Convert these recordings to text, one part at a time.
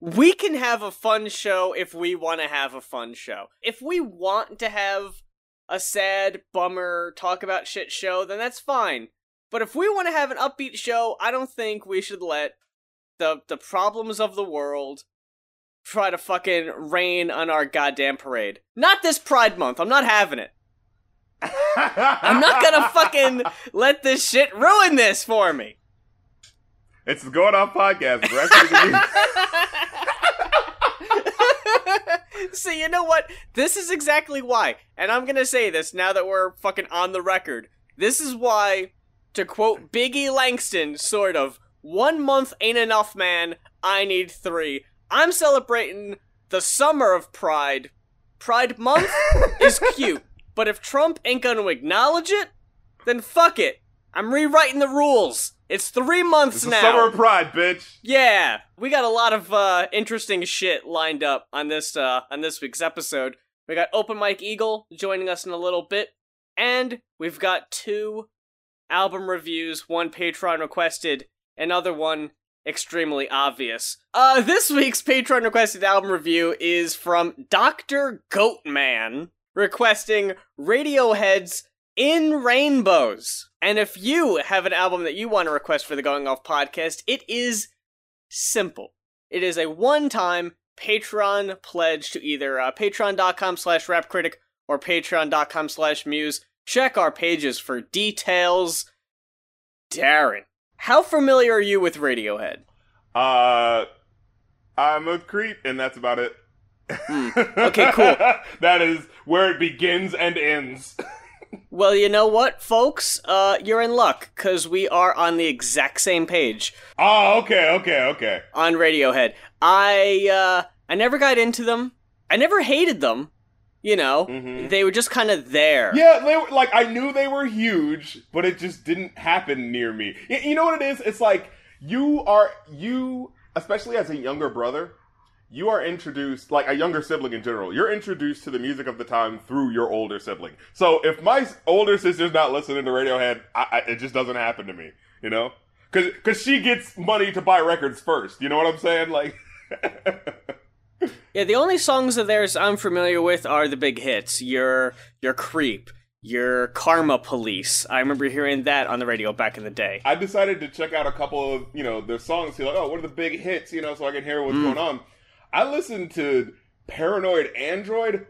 we can have a fun show if we want to have a fun show. If we want to have a sad, bummer, talk about shit show, then that's fine. But if we want to have an upbeat show, I don't think we should let the the problems of the world try to fucking rain on our goddamn parade. Not this Pride Month. I'm not having it. I'm not gonna fucking let this shit ruin this for me. It's the Going Off Podcast. Actually you know what? This is exactly why. And I'm gonna say this now that we're fucking on the record. This is why, to quote Biggie Langston, sort of, one month ain't enough, man. I need three. I'm celebrating the summer of Pride. Pride Month is cute. But if Trump ain't gonna acknowledge it, then fuck it. I'm rewriting the rules. It's three months It's now. summer of pride, bitch. Yeah, we got a lot of uh, interesting shit lined up on this uh, on this week's episode. We got Open Mike Eagle joining us in a little bit, and we've got two album reviews. One Patreon requested, another one extremely obvious. Uh, this week's Patreon requested album review is from Doctor Goatman, requesting Radiohead's in Rainbows. And if you have an album that you want to request for the Going Off podcast, it is simple. It is a one-time Patreon pledge to either uh, patreon.com slash rapcritic or patreon.com slash muse. Check our pages for details. Darren, how familiar are you with Radiohead? Uh, I'm a creep, and that's about it. Hmm. Okay, cool. that is where it begins and ends. Well, you know what, folks? Uh, you're in luck, because we are on the exact same page oh, okay, okay, okay. on Radiohead. I, uh, I never got into them. I never hated them. You know, Mhm. they were just kind of there. Yeah, they were like I knew they were huge, but it just didn't happen near me. You know what it is? It's like you are you, especially as a younger brother, you are introduced like a younger sibling in general. You're introduced to the music of the time through your older sibling. So if my older sister's not listening to Radiohead, I, I, it just doesn't happen to me. You know, because because she gets money to buy records first. You know what I'm saying? Like. Yeah, the only songs of theirs I'm familiar with are the big hits. Your, your creep, your karma police. I remember hearing that on the radio back in the day. I decided to check out a couple of you know their songs. See like, oh, what are the big hits? You know, so I can hear what's Mm. going on. I listened to Paranoid Android.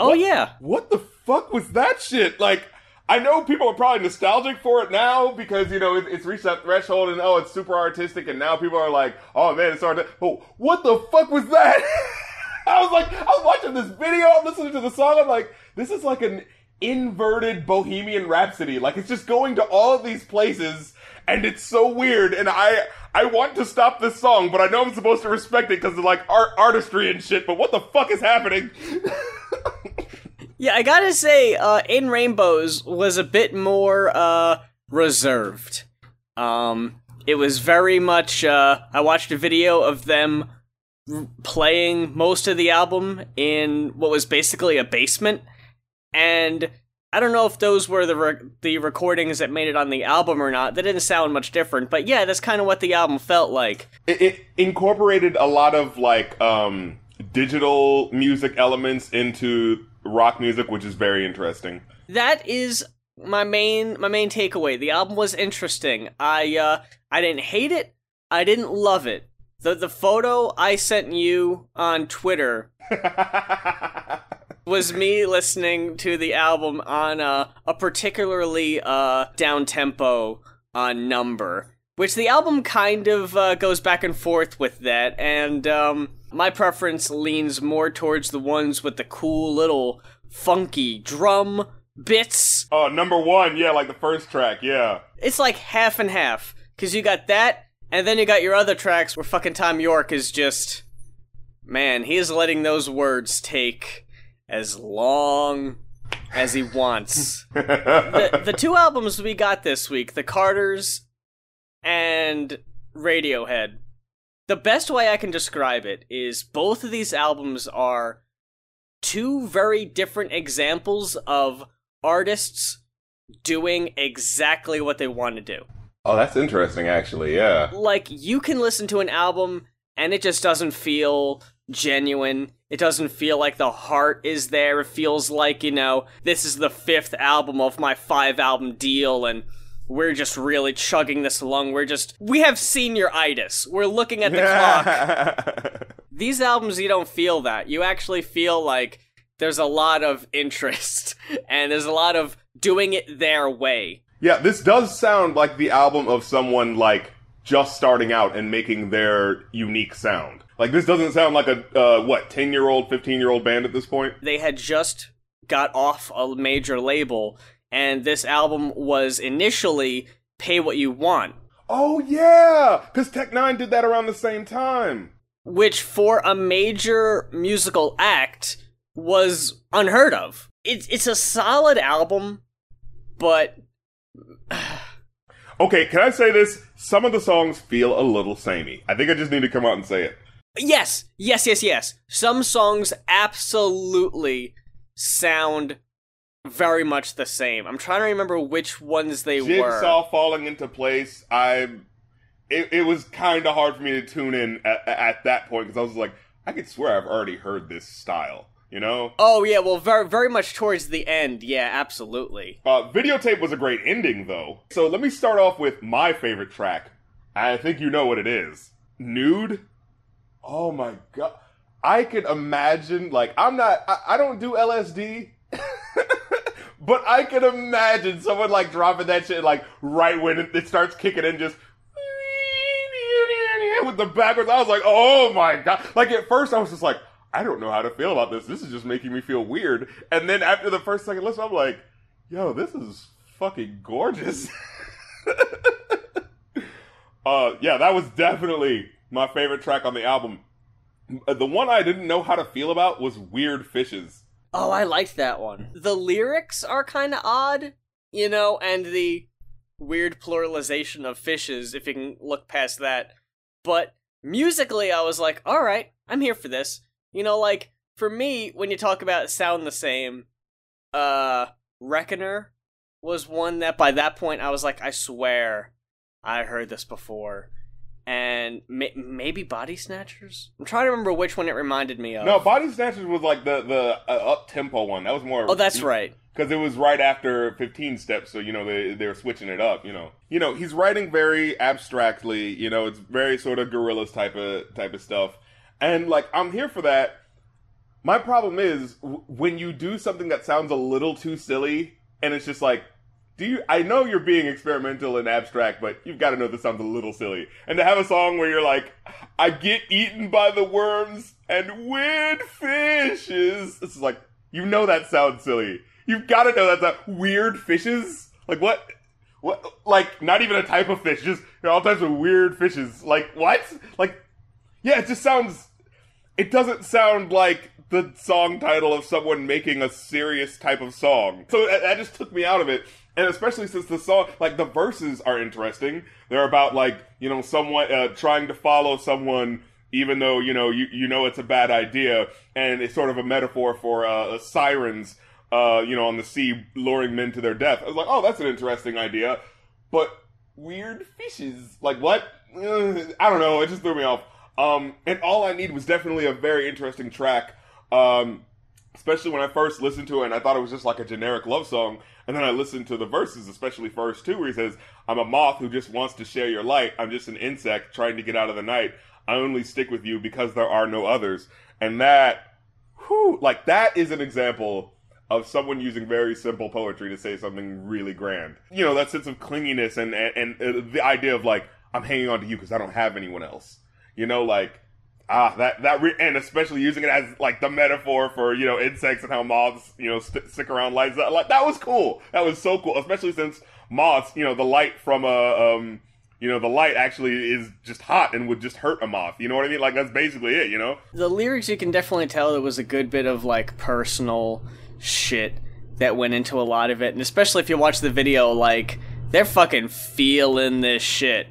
Oh yeah, What the fuck was that shit? Like, I know people are probably nostalgic for it now because you know it, it's reached that threshold and oh, it's super artistic, and now people are like, oh man, it's hard. Oh, what the fuck was that? I was like, I was watching this video, I'm listening to the song, I'm like, this is like an inverted Bohemian Rhapsody. Like, it's just going to all of these places, and it's so weird. And I, I want to stop this song, but I know I'm supposed to respect it because of like art artistry and shit. But what the fuck is happening? yeah. I gotta say, uh, In Rainbows was a bit more uh reserved. Um, it was very much. Uh, I watched a video of them playing most of the album in what was basically a basement, and I don't know if those were the re- the recordings that made it on the album or not. They didn't sound much different, but yeah, that's kind of what the album felt like. it, it incorporated a lot of like um digital music elements into rock music which is very interesting that is my main my main takeaway. The album was interesting. I uh I didn't hate it. I didn't love it. The the photo I sent you on Twitter was me listening to the album on uh, a particularly uh down tempo uh, number. Which the album kind of uh, goes back and forth with that, and um, my preference leans more towards the ones with the cool little funky drum bits. oh number one yeah like the first track yeah It's like half and half, because you got that, and then you got your other tracks where fucking Thom Yorke is just. Man, he is letting those words take as long as he wants. the, the two albums we got this week, The Carters and Radiohead, the best way I can describe it is both of these albums are two very different examples of artists doing exactly what they want to do. oh that's interesting actually yeah Like, you can listen to an album and it just doesn't feel genuine. It doesn't feel like the heart is there. It feels like, you know, this is the fifth album of my five album deal and we're just really chugging this along. We're just we have senioritis. We're looking at the clock. These albums you don't feel that. You actually feel like there's a lot of interest and there's a lot of doing it their way. Yeah, this does sound like the album of someone like just starting out and making their unique sound. Like this doesn't sound like a uh, what ten year old, fifteen year old band at this point. They had just got off a major label, and this album was initially "Pay What You Want." Oh yeah, because Tech N9ne did that around the same time. Which, for a major musical act, was unheard of. It's it's a solid album, but okay, can I say this? Some of the songs feel a little samey. I think I just need to come out and say it. Yes, yes, yes, yes. Some songs absolutely sound very much the same. I'm trying to remember which ones they Jigsaw were. Jigsaw falling into place. I, it, it was kind of hard for me to tune in at, at that point because I was like, I could swear I've already heard this style. You know? Oh yeah, well, very very much towards the end. Yeah, absolutely. Uh, videotape was a great ending though. So let me start off with my favorite track. I think you know what it is. Nude Oh my god. I could imagine, like, I'm not, I, I don't do LSD, but I could imagine someone, like, dropping that shit, like, right when it, it starts kicking in, just with the backwards. I was like, oh my god. Like, at first, I was just like, I don't know how to feel about this. This is just making me feel weird. And then after the first second listen, I'm like, yo, this is fucking gorgeous. uh, yeah, that was definitely my favorite track on the album. The one I didn't know how to feel about was Weird Fishes. Oh, I liked that one. The lyrics are kind of odd, you know, and the weird pluralization of fishes, if you can look past that. But musically, I was like, all right, I'm here for this. You know, like, for me, when you talk about sound the same, uh, Reckoner was one that by that point I was like, I swear I heard this before and may- maybe Body Snatchers. I'm trying to remember which one it reminded me of. No, Body Snatchers was like the the uh, up tempo one. That was more. Oh, that's right. Because it was right after 15 steps, so you know they they were switching it up. You know, you know he's writing very abstractly. You know, it's very sort of Gorillaz type of type of stuff, and like I'm here for that. My problem is w- when you do something that sounds a little too silly, and it's just like do you i know you're being experimental and abstract but you've got to know this sounds a little silly. And to have a song where you're like i get eaten by the worms and weird fishes. This is like you know that sounds silly. You've got to know that's a weird fishes? Like what? What like not even a type of fish just you know, all types of weird fishes. Like what? Like yeah it just sounds it doesn't sound like the song title of someone making a serious type of song. So that, that just took me out of it and especially since the song like the verses are interesting. They're about like you know someone uh, trying to follow someone even though you know you, you know it's a bad idea. And it's sort of a metaphor for uh, sirens uh, you know on the sea luring men to their death. I was like oh that's an interesting idea. But weird fishes. Like what? I don't know. It just threw me off. Um, and all i need was definitely a very interesting track. Um, especially when i first listened to it and i thought it was just like a generic love song and then I listened to the verses, especially verse two, where he says, I'm a moth who just wants to share your light. I'm just an insect trying to get out of the night. I only stick with you because there are no others. And that, whew, like that is an example of someone using very simple poetry to say something really grand. You know, that sense of clinginess and, and, and the idea of like, I'm hanging on to you because I don't have anyone else. You know, like, Ah, that that re- and especially using it as like the metaphor for you know insects and how moths you know st- stick around lights. That, like that was cool. That was so cool, especially since moths, you know, the light from a um, you know, the light actually is just hot and would just hurt a moth. You know what I mean? Like that's basically it. You know, the lyrics you can definitely tell there was a good bit of like personal shit that went into a lot of it, and especially if you watch the video, like they're fucking feeling this shit,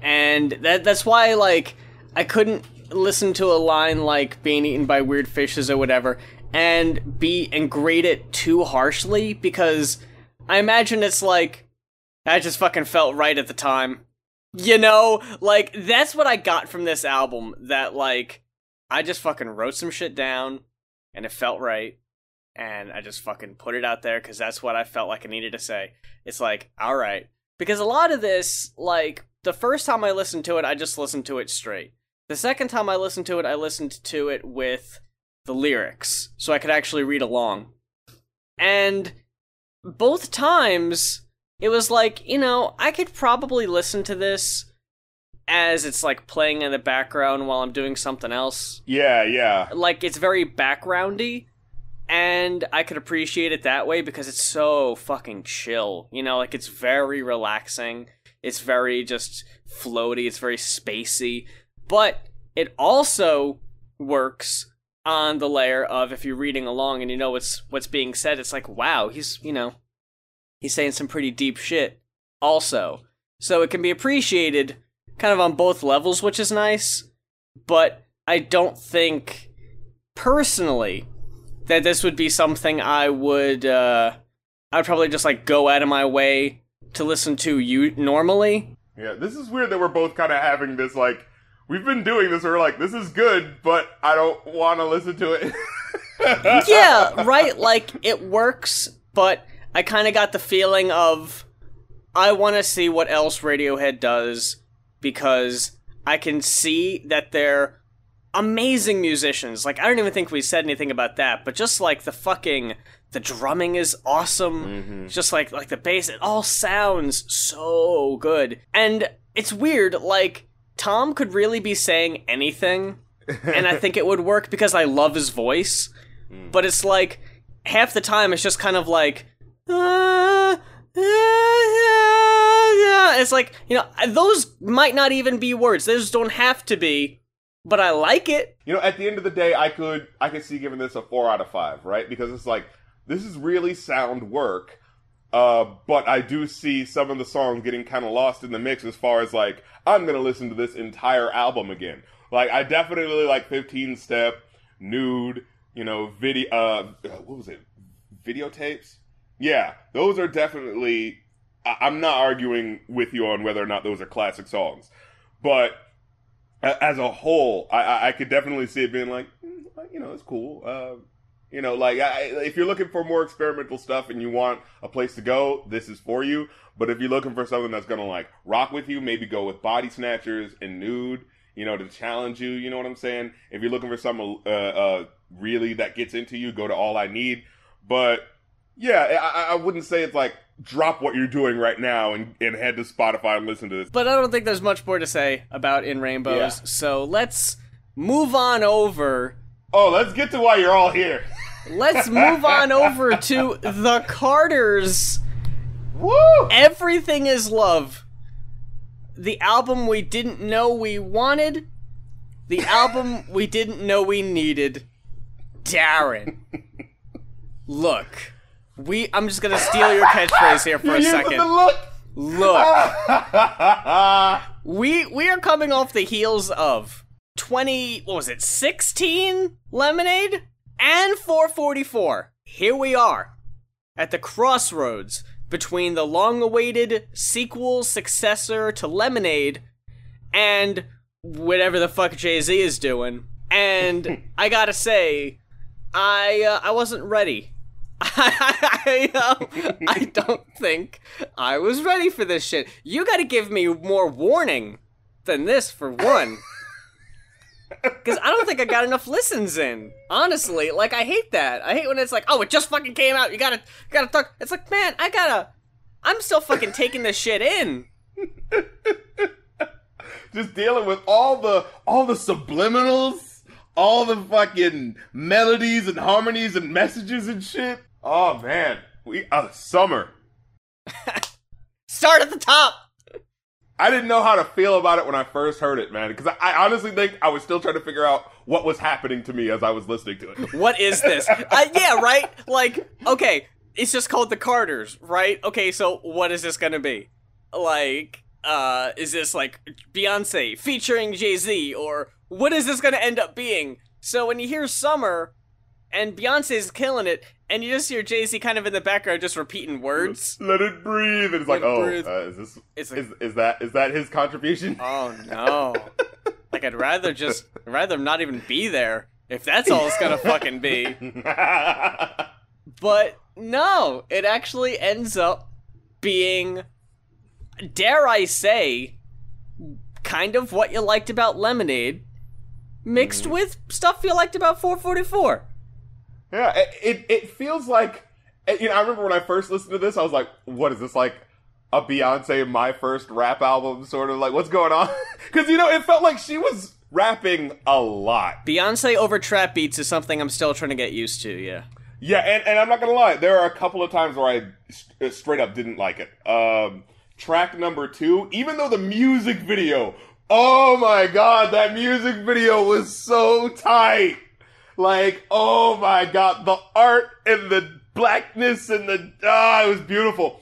and that that's why like I couldn't listen to a line like being eaten by weird fishes or whatever and be and grade it too harshly because I imagine it's like I just fucking felt right at the time. You know, like that's what I got from this album that like I just fucking wrote some shit down and it felt right and I just fucking put it out there cuz that's what I felt like I needed to say. It's like, all right, because a lot of this like the first time I listened to it, I just listened to it straight. The second time I listened to it, I listened to it with the lyrics so I could actually read along. And both times it was like, you know, I could probably listen to this as it's like playing in the background while I'm doing something else. Yeah, yeah. Like it's very backgroundy and I could appreciate it that way because it's so fucking chill. You know, like it's very relaxing. It's very just floaty, it's very spacey, but it also works on the layer of if you're reading along and you know what's what's being said, it's like, wow, he's, you know, he's saying some pretty deep shit also. So it can be appreciated kind of on both levels, which is nice, but I don't think personally that this would be something I would uh I would probably just like go out of my way to listen to you normally. Yeah, this is weird that we're both kind of having this like we've been doing this. We're like, this is good, but I don't want to listen to it. yeah, right. Like it works, but I kind of got the feeling of I want to see what else Radiohead does because I can see that they're amazing musicians. Like I don't even think we said anything about that, but just like the fucking the drumming is awesome. Mm-hmm. Just like like the bass, it all sounds so good. And it's weird, like Tom could really be saying anything, and I think it would work because I love his voice. Mm. But it's like half the time it's just kind of like "Ah, ah, ah, ah." it's like you know those might not even be words those don't have to be but i like it you know, at the end of the day, I could I could see giving this a four out of five, right? Because it's like this is really sound work. Uh, but I do see some of the songs getting kind of lost in the mix as far as like I'm gonna listen to this entire album again. Like I definitely like 15 Step, Nude, you know, video. Uh, what was it? Videotapes. Yeah, those are definitely. I- I'm not arguing with you on whether or not those are classic songs, but as a whole, I, I, could definitely see it being like, mm, you know, it's cool. Uh, you know, like I, if you're looking for more experimental stuff and you want a place to go, this is for you. But if you're looking for something that's gonna like rock with you, maybe go with Body Snatchers and Nude. You know, to challenge you. You know what I'm saying? If you're looking for something uh, uh, really that gets into you, go to All I Need. But yeah, I, I wouldn't say it's like drop what you're doing right now and, and head to Spotify and listen to this. but i don't think there's much more to say about in rainbows Yeah. so let's move on over Oh, let's get to why you're all here. let's move on over to the carters. Woo! everything is love. The album we didn't know we wanted. The album we didn't know we needed. Darren. Look. We i'm just gonna steal your catchphrase here for You're a second. the look. look. We we are coming off the heels of 20 what was it 16 lemonade and 444 here we are at the crossroads between the long-awaited sequel successor to lemonade and whatever the fuck jay-z is doing and i gotta say i uh, i wasn't ready I, uh, I don't think I was ready for this shit. You gotta give me more warning than this, for one. Because I don't think I got enough listens in. Honestly, like, I hate that. I hate when it's like, oh, it just fucking came out. You gotta, you gotta talk. It's like, man, I gotta. I'm still fucking taking this shit in. Just dealing with all the all the subliminals, all the fucking melodies and harmonies and messages and shit. Oh man, we uh summer. Start at the top. I didn't know how to feel about it when I first heard it, man. Because I, I honestly think I was still trying to figure out what was happening to me as I was listening to it. What is this? uh, yeah, right? Like, okay, it's just called the Carters, right? Okay, so what is this gonna be? Like, uh, is this like Beyonce featuring Jay Z, or what is this gonna end up being? So when you hear Summer, and Beyonce's killing it, and you just hear Jay Z kind of in the background just repeating words. Let it breathe. And it's like, it oh, uh, is this It's like- is, is that is that his contribution? Oh no! like I'd rather just, I'd rather not even be there if that's all it's gonna fucking be. But no, it actually ends up being, dare I say, kind of what you liked about Lemonade, mixed with stuff you liked about 444. Yeah, it, it feels like eh, you know. I remember when I first listened to this, I was like, "What is this like?" A Beyonce my first rap album, sort of like what's going on? Because you know, it felt like she was rapping a lot. Beyonce over trap beats is something I'm still trying to get used to. Yeah. Yeah, and, and I'm not gonna lie, there are a couple of times where I s- uh, straight up didn't like it. Um, track number two, even though the music video, oh my god, that music video was so tight. Like, oh my god, the art and the blackness and the ah, it was beautiful.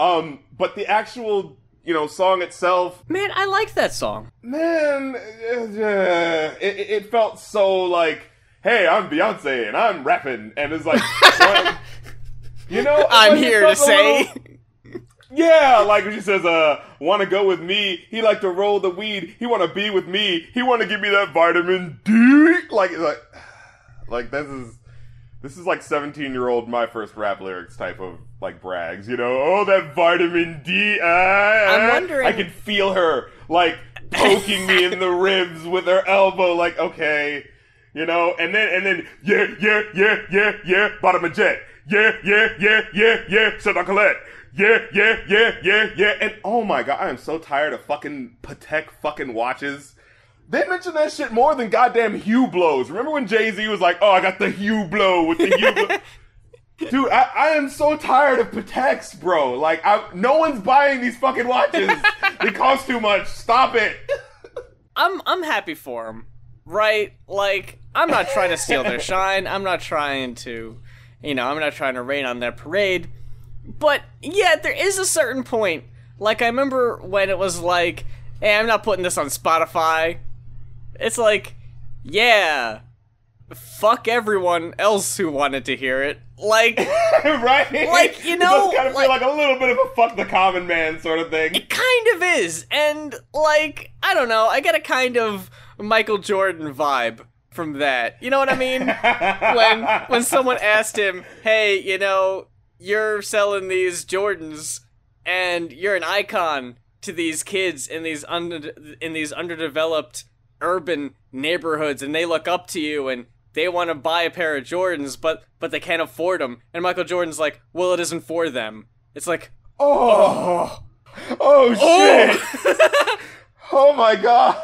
Um, but the actual, you know, song itself, Man, I like that song. man, uh, it, it- felt so like, hey, I'm Beyonce and I'm rapping, and it's like, you know, I'm like, here to say. little- yeah, like when she says, uh, want to go with me. He like to roll the weed. He want to be with me. He want to give me that vitamin D. Like, like, like this is, this is like 17 year old my first rap lyrics type of like brags, you know? Oh, that vitamin D. ah, I'm ah." wondering- I can feel her like poking me in the ribs with her elbow, like, okay, you know? And then, and then, yeah, yeah, yeah, yeah, yeah, bottom of jet. Yeah, yeah, yeah, yeah, yeah, Shut Colette. Yeah, yeah, yeah, yeah, yeah. And oh my god, I am so tired of fucking Patek fucking watches. They mention that shit more than goddamn Hublots. Remember when Jay Z was like, "Oh, I got the Hublot with the Hublot." Dude, I, I am so tired of Pateks, bro. Like, I, no one's buying these fucking watches. they cost too much. Stop it. I'm I'm happy for him, right? Like I'm not trying to steal their shine. I'm not trying to, you know, I'm not trying to rain on their parade. But yeah, there is a certain point. Like I remember when it was like, "Hey, I'm not putting this on Spotify." It's like, yeah, fuck everyone else who wanted to hear it. Like, right? Like, you know, kind of like- feel like a little bit of a fuck the common man sort of thing. It kind of is, and like I don't know, I get a kind of Michael Jordan vibe from that. You know what I mean? when when someone asked him, "Hey, you know, you're selling these Jordans, and you're an icon to these kids in these under in these underdeveloped urban neighborhoods, and they look up to you and." They want to buy a pair of Jordans, but but they can't afford them. And Michael Jordan's like, "Well, it isn't for them." It's like, Oh, oh, oh. shit! Oh my god!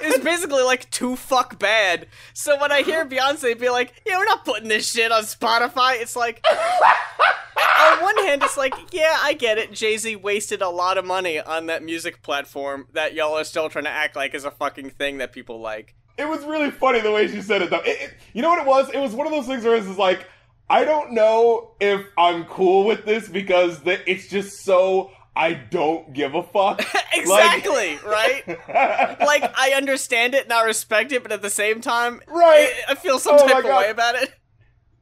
It's basically like too fuck bad. So when I hear Beyonce be like, "Yeah, we're not putting this shit on Spotify," it's like, on one hand, it's like, yeah, I get it. Jay Z wasted a lot of money on that music platform that y'all are still trying to act like is a fucking thing that people like. It was really funny the way she said it though. It, it- you know what it was? It was one of those things where it's like, I don't know if I'm cool with this because the, it's just so I don't give a fuck. exactly, right? Like I understand it and I respect it, but at the same time, Right. I, I feel some Oh type of God. way about it.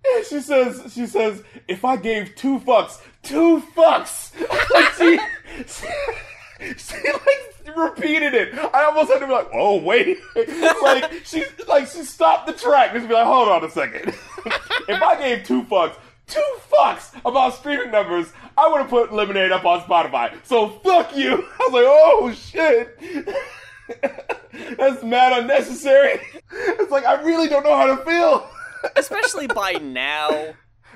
Yeah, she says, she says, if I gave two fucks, two fucks, like she, she, she like repeated it. I almost had to be like, oh wait, like she, like she stopped the track just be like, hold on a second. if I gave two fucks, two fucks about streaming numbers, I would have put Lemonade up on Spotify. So fuck you. I was like, oh shit. That's mad unnecessary. It's like I really don't know how to feel. Especially by now.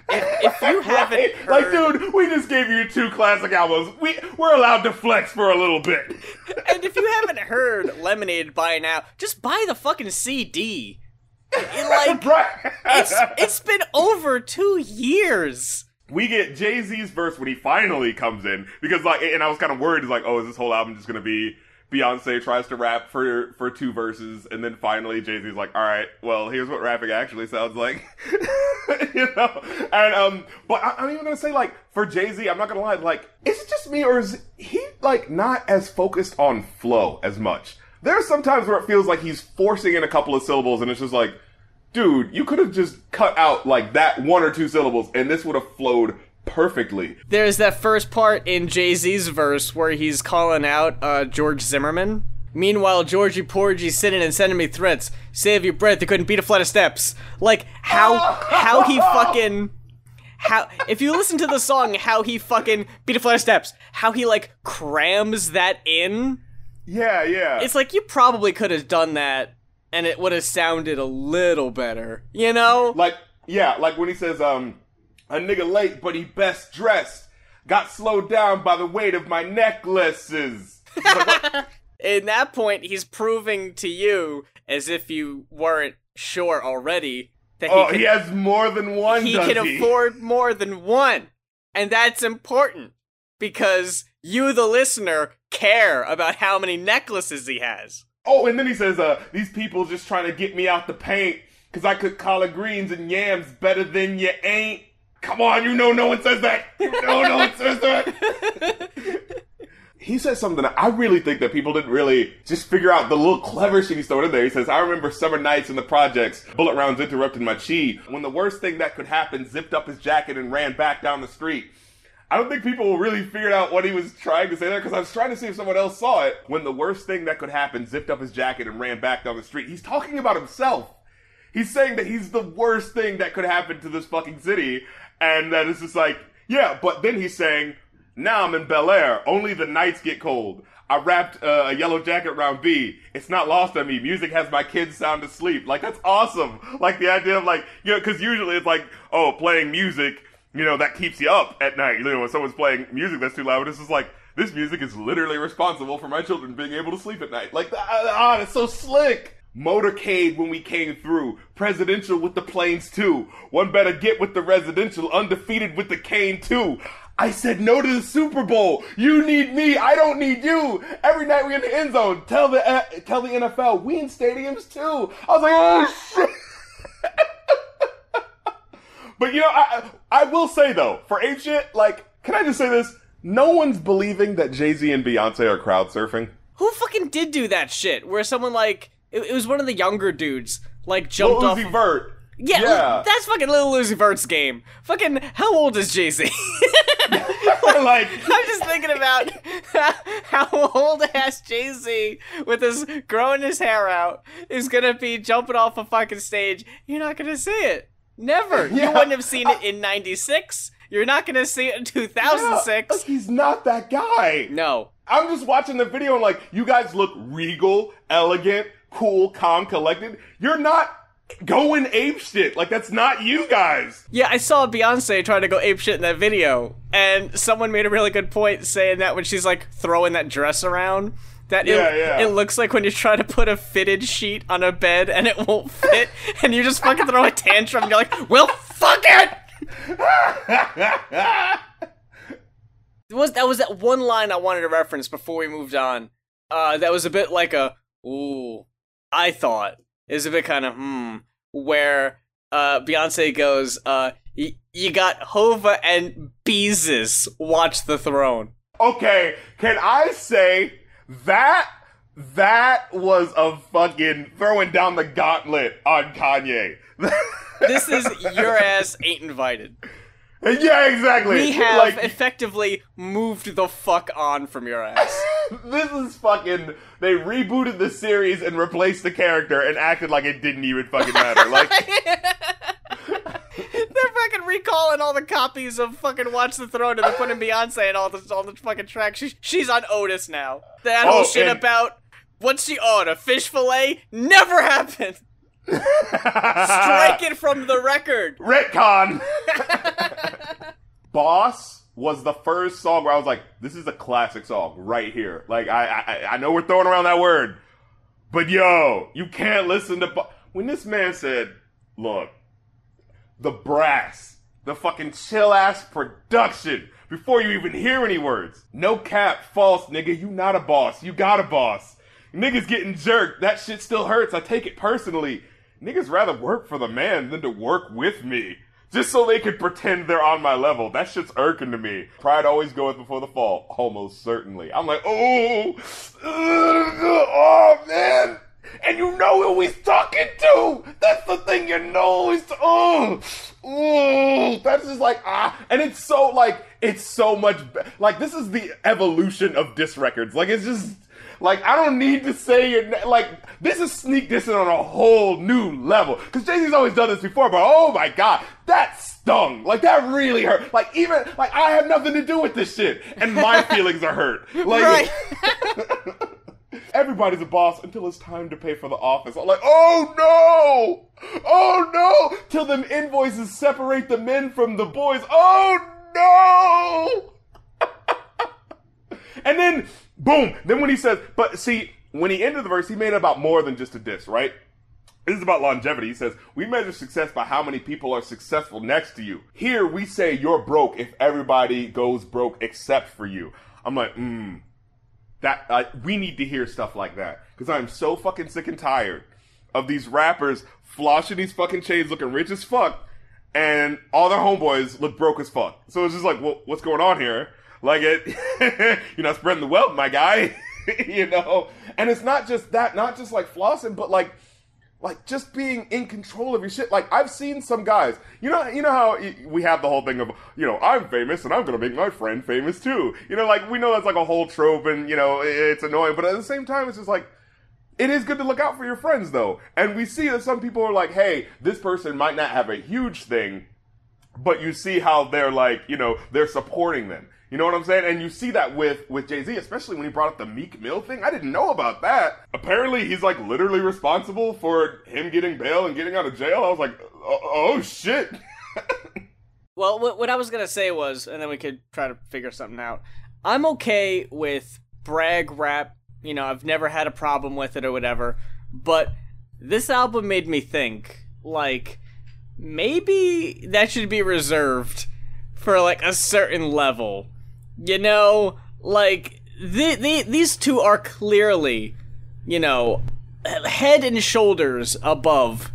If, if you haven't Right? heard, Like, dude, we just gave you two classic albums. We we're allowed to flex for a little bit. And if you haven't heard Lemonade by now, just buy the fucking CD. It, like it's it's been over two years. we get Jay Z's verse when he finally comes in because like, and I was kind of worried. Like, oh, is this whole album just gonna be Beyonce tries to rap for for two verses, and then finally Jay Z's like, all right, well, here's what rapping actually sounds like, you know? And um, but I, I'm even gonna say like for Jay Z, I'm not gonna lie, like, is it just me or is he like not as focused on flow as much? There are some times where it feels like he's forcing in a couple of syllables, and it's just like. dude, you could have just cut out like that one or two syllables, and this would have flowed perfectly. There's that first part in Jay Z's verse where he's calling out uh, George Zimmerman. Meanwhile, Georgie Porgy's sitting and sending me threats. Save your breath, they couldn't beat a flight of steps. Like how how he fucking how if you listen to the song, how he fucking beat a flight of steps, how he like crams that in. Yeah, yeah. It's like you probably could have done that and it would have sounded a little better, you know? like yeah, like when he says, um, a nigga late, but he best dressed. Got slowed down by the weight of my necklaces. It's like, what? In that point, he's proving to you, as if you weren't sure already, that he oh, can, he has more than one. he does can he? afford more than one. And that's important because you, the listener, care about how many necklaces he has. Oh, and then he says, uh, these people just trying to get me out the paint because I cook collard greens and yams better than you ain't. Come on, you know no one says that. You know no one says that. he says something that I really think that people didn't really just figure out the little clever shit he's throwing in there. He says, I remember summer nights in the projects, bullet rounds interrupted my chi. When the worst thing that could happen zipped up his jacket and ran back down the street. I don't think people really figured out what he was trying to say there because I was trying to see if someone else saw it. When the worst thing that could happen zipped up his jacket and ran back down the street. He's talking about himself. He's saying that he's the worst thing that could happen to this fucking city, and that it's just like, yeah, but then he's saying, now I'm in Bel Air, only the nights get cold. I wrapped uh, a yellow jacket around B. It's not lost on me. Music has my kids sound asleep. Like, that's awesome. Like, the idea of, like, you know, because usually it's like, oh, playing music, you know, that keeps you up at night. You know, when someone's playing music that's too loud, this is like, this music is literally responsible for my children being able to sleep at night. Like, ah, ah, it's so slick. Motorcade when we came through. Presidential with the planes too. One better get with the residential. Undefeated with the cane too. I said no to the Super Bowl. You need me. I don't need you. Every night we in the end zone. Tell the uh, tell the NFL we in stadiums too. I was like, oh shit. But you know, I I will say though, for ape shit, like, can I just say this? No one's believing that Jay Z and Beyonce are crowd surfing. Who fucking did do that shit? Where someone like it, it was one of the younger dudes like jumped Lil off. Uzi Vert. yeah, yeah. that's fucking Lil Uzi Vert's game. Fucking how old is Jay Z? like I'm just thinking about how old ass Jay Z with his growing his hair out is gonna be jumping off a fucking stage. You're not gonna see it. Never. You wouldn't have seen it in '96. You're not gonna see it in 2006. Like, he's not that guy. No. I'm just watching the video and like, you guys look regal, elegant, cool, calm, collected. You're not going ape shit. Like that's not you guys. Yeah, I saw Beyonce trying to go ape shit in that video, and someone made a really good point saying that when she's like throwing that dress around, that Yeah, it, yeah. it looks like when you try to put a fitted sheet on a bed and it won't fit, and you just fucking throw a tantrum. And you're like, well, fuck it. It was that was that one line I wanted to reference before we moved on. Uh, that was a bit like a ooh. I thought is a bit kind of hmm, where uh Beyonce goes, uh, y- you got Hova and Beezus watch the throne. okay, can I say that that was a fucking throwing down the gauntlet on Kanye. This is your ass ain't invited. yeah, exactly. We have like effectively moved the fuck on from your ass. this is fucking. They rebooted the series and replaced the character and acted like it didn't even fucking matter. Like, They're fucking recalling all the copies of fucking Watch the Throne and they're putting Beyonce and all the all the fucking tracks. She, she's on Otis now. That oh, whole Oh, shit and- about what's she oh, on a fish fillet never happened. Strike it from the record. retcon. Boss was the first song where I was like, "This is a classic song right here." Like, I I, I know we're throwing around that word, but yo, you can't listen to Bo- when this man said, "Look, the brass, the fucking chill ass production." Before you even hear any words, no cap, false nigga. You not a boss. You got a boss. Niggas getting jerked. That shit still hurts. I take it personally. Niggas rather work for the man than to work with me. Just so they could pretend they're on my level. That shit's irking to me. Pride always goeth before the fall. Almost certainly. I'm like, oh, oh man. And you know who he's talking to. That's the thing you know. nose. Oh, oh, that's just like ah, and it's so like it's so much be- like this is the evolution of diss records. Like it's just like I don't need to say your like this is sneak dissing on a whole new level because Jay Z's always done this before, but oh my god, that stung. Like that really hurt. Like even like I have nothing to do with this shit, and my feelings are hurt. Like. Everybody's a boss until it's time to pay for the office. I'm like, oh no! Oh no! Till them invoices separate the men from the boys. Oh no! and then, boom! Then when he says, but see, when he ended the verse, he made it about more than just a diss, right? This is about longevity. He says, We measure success by how many people are successful next to you. Here, we say you're broke if everybody goes broke except for you. I'm like, hmm that uh, we need to hear stuff like that because I'm so fucking sick and tired of these rappers flossing these fucking chains, looking rich as fuck, and all their homeboys look broke as fuck. So it's just like, well, what's going on here? Like it, you're not spreading the wealth, my guy. you know, and it's not just that, not just like flossing, but like like just being in control of your shit. Like I've seen some guys, you know, you know how we have the whole thing of, you know, I'm famous and I'm gonna make my friend famous too. You know, like we know that's like a whole trope and you know it's annoying, but at the same time, it's just like it is good to look out for your friends though. And we see that some people are like, hey, this person might not have a huge thing, but you see how they're like, you know, they're supporting them. You know what I'm saying? And you see that with with Jay Z, especially when he brought up the Meek Mill thing. I didn't know about that. Apparently, he's like literally responsible for him getting bail and getting out of jail. I was like, oh, oh shit. Well, what, what I was gonna say was, and then we could try to figure something out. I'm okay with brag rap. You know, I've never had a problem with it or whatever. But this album made me think, like, maybe that should be reserved for like a certain level. You know, like the, the, these two are clearly, you know, head and shoulders above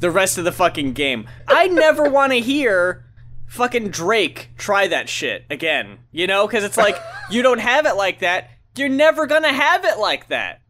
the rest of the fucking game. I never want to hear fucking Drake try that shit again. You know, because it's like you don't have it like that. You're never gonna have it like that.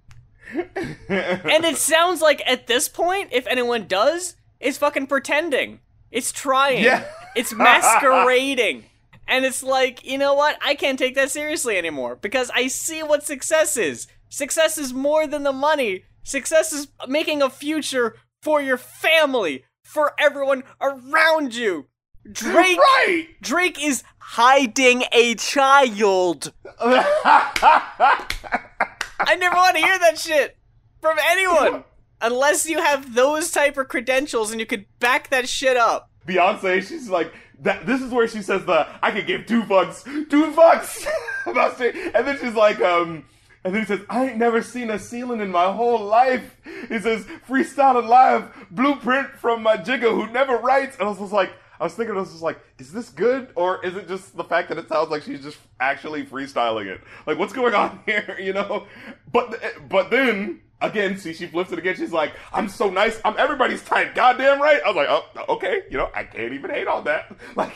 and it sounds like at this point, if anyone does, it's fucking pretending. It's trying. Yeah. It's masquerading. And it's like, you know what? I can't take that seriously anymore because I see what success is. Success is more than the money. Success is making a future for your family, for everyone around you. Drake right. Drake is hiding a child. I never want to hear that shit from anyone unless you have those type of credentials and you could back that shit up. Beyonce, she's like that. This is where she says the I could give two fucks, two fucks about and then she's like, um, and then he says, I ain't never seen a ceiling in my whole life. He says, freestyling live, blueprint from my jigger who never writes, and I was just like. I was thinking, I was just like, is this good, or is it just the fact that it sounds like she's just actually freestyling it? Like, what's going on here, you know? But but then again, see, she flips it again. She's like, I'm so nice. I'm everybody's type. Goddamn right. I was like, oh, okay. You know, I can't even hate on that. Like,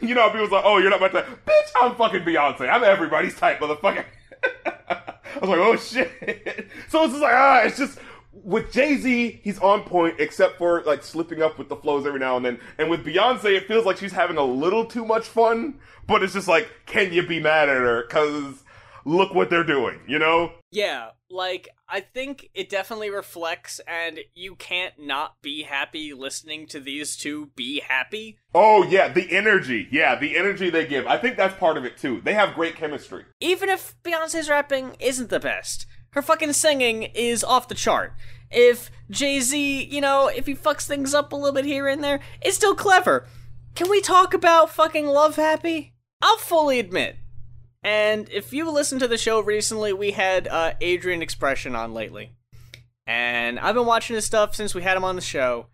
you know, people's like, oh, you're not my type. Bitch, I'm fucking Beyonce. I'm everybody's type, motherfucker. I was like, oh shit. So it's just like, ah, it's just with Jay Z, he's on point, except for like slipping up with the flows every now and then. And with Beyonce, it feels like she's having a little too much fun. But it's just like, can you be mad at her? Because look what they're doing, you know? Yeah, like I think it definitely reflects, and you can't not be happy listening to these two be happy. Oh yeah, the energy. Yeah, the energy they give. I think that's part of it too. They have great chemistry. Even if Beyonce's rapping isn't the best, her fucking singing is off the chart. If Jay Z, you know, if he fucks things up a little bit here and there, it's still clever. Can we talk about fucking Love Happy? I'll fully admit. And if you listened to the show recently, we had uh, Adrian Expression on lately. And I've been watching his stuff since we had him on the show.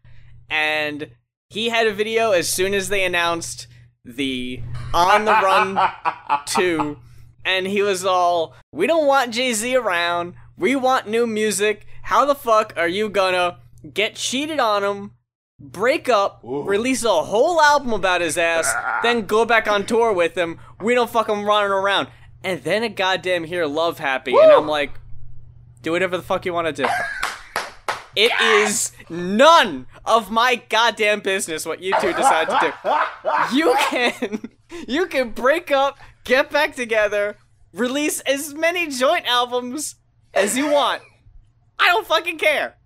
And he had a video as soon as they announced the On the Run 2 and he was all, "We don't want Jay Z around. We want new music. How the fuck are you gonna get cheated on him, break up, Ooh. release a whole album about his ass, then go back on tour with him? We don't fuck him running around." And then a goddamn hear Love Happy, and I'm like, "Do whatever the fuck you want to do." It is none of my goddamn business what you two decide to do. You can you can break up, get back together, release as many joint albums as you want. I don't fucking care.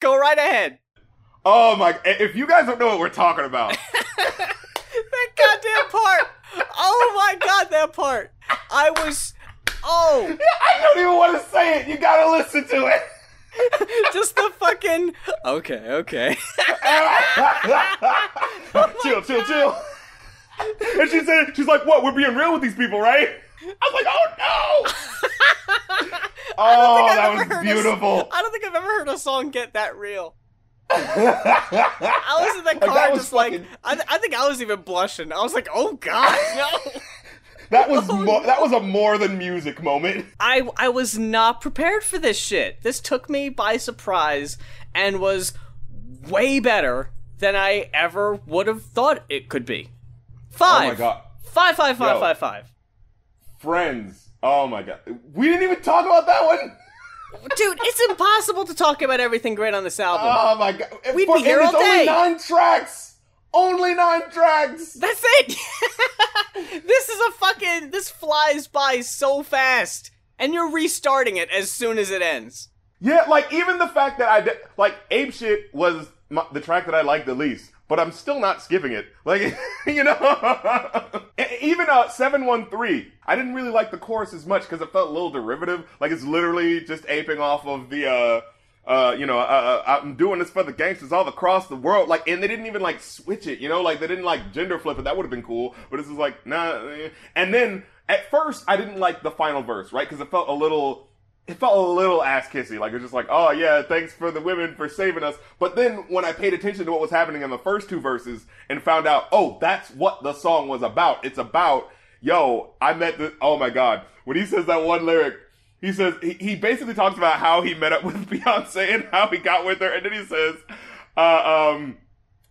Go right ahead. Oh my! If you guys don't know what we're talking about, that goddamn part. Oh my god, that part. I was. Oh. I don't even want to say it. You gotta listen to it. Just the fucking. Okay, okay. Oh chill, chill, chill. And she said, she's like, what? We're being real with these people, right? I was like, oh no! oh, that was beautiful. I don't think I've ever heard a song get that real. I was in the car like, just fucking... like I, th- I think I was even blushing. I was like, "Oh God, no!" that was oh, mo- no. that was a more than music moment. I I was not prepared for this shit. This took me by surprise and was way better than I ever would have thought it could be. Five. Oh my god. Five, five, five, Yo, five, five. Friends. Oh my god. We didn't even talk about that one. Dude, it's impossible to talk about everything great on this album. Oh my god. We'd For, be here all day. Only nine tracks. Only nine tracks. That's it. this is a fucking. This flies by so fast, and you're restarting it as soon as it ends. Yeah, like even the fact that I did, like Ape Shit was my, the track that I liked the least but I'm still not skipping it. Like, you know, even uh, 713, I didn't really like the chorus as much because it felt a little derivative. Like, it's literally just aping off of the, uh, uh, you know, uh, uh, I'm doing this for the gangsters all across the world. Like, and they didn't even like switch it, you know, like they didn't like gender flip it. That would have been cool. But this is like, nah. And then at first, I didn't like the final verse, right? Because it felt a little it felt a little ass kissy. Like it's just like, oh yeah, thanks for the women for saving us. But then when I paid attention to what was happening in the first two verses and found out, oh, that's what the song was about. It's about, yo, I met the, oh my god. When he says that one lyric, he says, he, he basically talks about how he met up with Beyonce and how he got with her. And then he says, uh, um,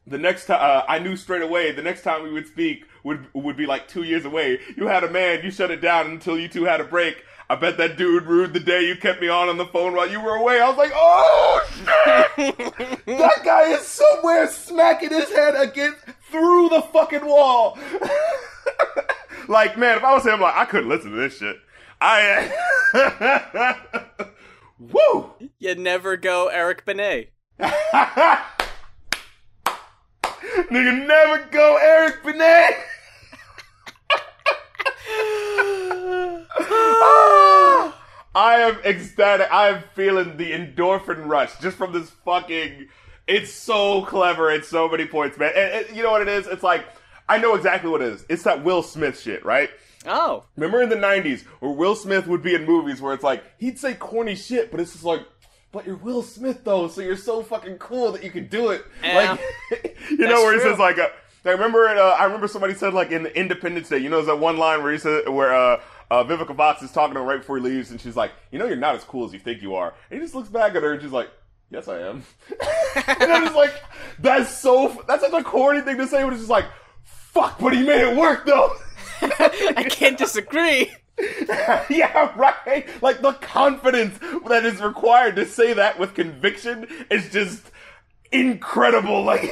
the next time, uh, I knew straight away the next time we would speak would, would be like two years away. You had a man, you shut it down until you two had a break. I bet that dude ruined the day you kept me on on the phone while you were away. I was like, oh shit! that guy is somewhere smacking his head against through the fucking wall. like, man, if I was him, like, I couldn't listen to this shit. I. Woo! You never go Eric Benet. Nigga, never go Eric Benet. I am ecstatic. I am feeling the endorphin rush just from this fucking. It's so clever at so many points, man. And, and, you know what it is? It's like I know exactly what it is. It's that Will Smith shit, right? Oh. Remember in the '90s where Will Smith would be in movies where it's like he'd say corny shit, but it's just like, but you're Will Smith though, so you're so fucking cool that you can do it. Yeah. Like, you know where true. he says like, uh, I remember it. Uh, I remember somebody said like in Independence Day. You know, there's that one line where he said where. uh uh, Vivica Fox is talking to him right before he leaves, and she's like, "You know, you're not as cool as you think you are." And he just looks back at her, and she's like, "Yes, I am." and I'm just like, "That's so. That's such a corny thing to say," but it's just like, "Fuck!" But he made it work, though. I can't disagree. yeah, right. Like the confidence that is required to say that with conviction is just incredible. Like,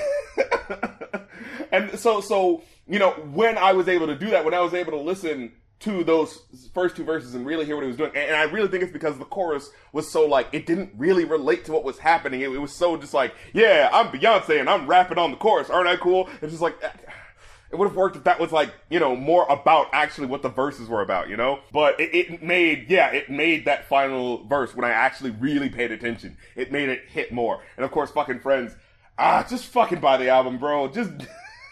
and so, so you know, when I was able to do that, when I was able to listen to those first two verses and really hear what he was doing. And, I really think it's because the chorus was so like it didn't really relate to what was happening. It, it, was so just like, yeah, I'm Beyonce and I'm rapping on the chorus. Aren't I cool? It's just like it would have worked if that was like you know more about actually what the verses were about, you know. But it, it made yeah, it made that final verse when I actually really paid attention. It made it hit more. And of course, fucking friends, ah, just fucking buy the album, bro. Just.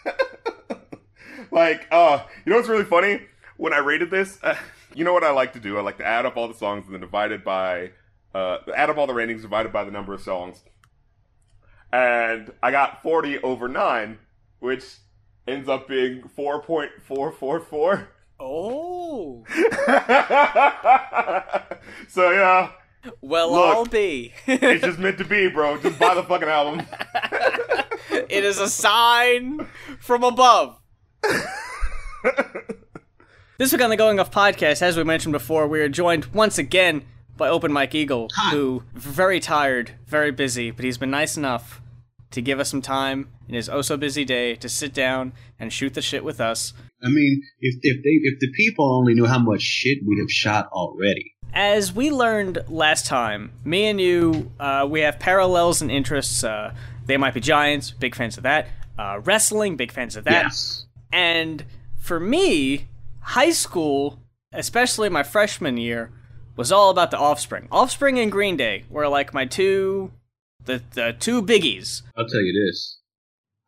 like, uh, you know what's really funny? When I rated this, uh, you know what I like to do? I like to add up all the songs and then divide it by, uh, add up all the ratings divided by the number of songs. And I got 40 over 9, which ends up being 4.444. Oh. so, yeah. Well, Look, I'll be. it's just meant to be, bro. Just buy the fucking album. it is a sign from above. This week on the Going Off podcast, as we mentioned before, we are joined once again by Open Mike Eagle, Hi. who very tired, very busy, but he's been nice enough to give us some time in his oh so busy day to sit down and shoot the shit with us. I mean, if if they if the people only knew how much shit we'd have shot already. As we learned last time, me and you, uh, we have parallels and interests. Uh, they might be giants, big fans of that. Uh, wrestling, big fans of that. Yes. And for me, high school, especially my freshman year, was all about the Offspring. Offspring and Green Day were like my two, the the two biggies. I'll tell you this.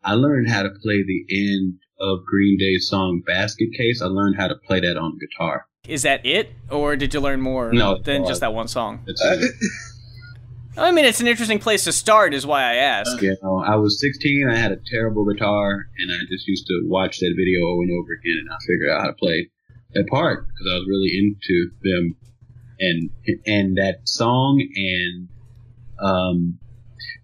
I learned how to play the end of Green Day's song Basket Case. I learned how to play that on guitar. Is that it, or did you learn more No, than just that one song? I mean, it's an interesting place to start, is why I ask. You know, I was 16. I had a terrible guitar, and I just used to watch that video over and over again, and I figured out how to play that part because I was really into them and and that song and um.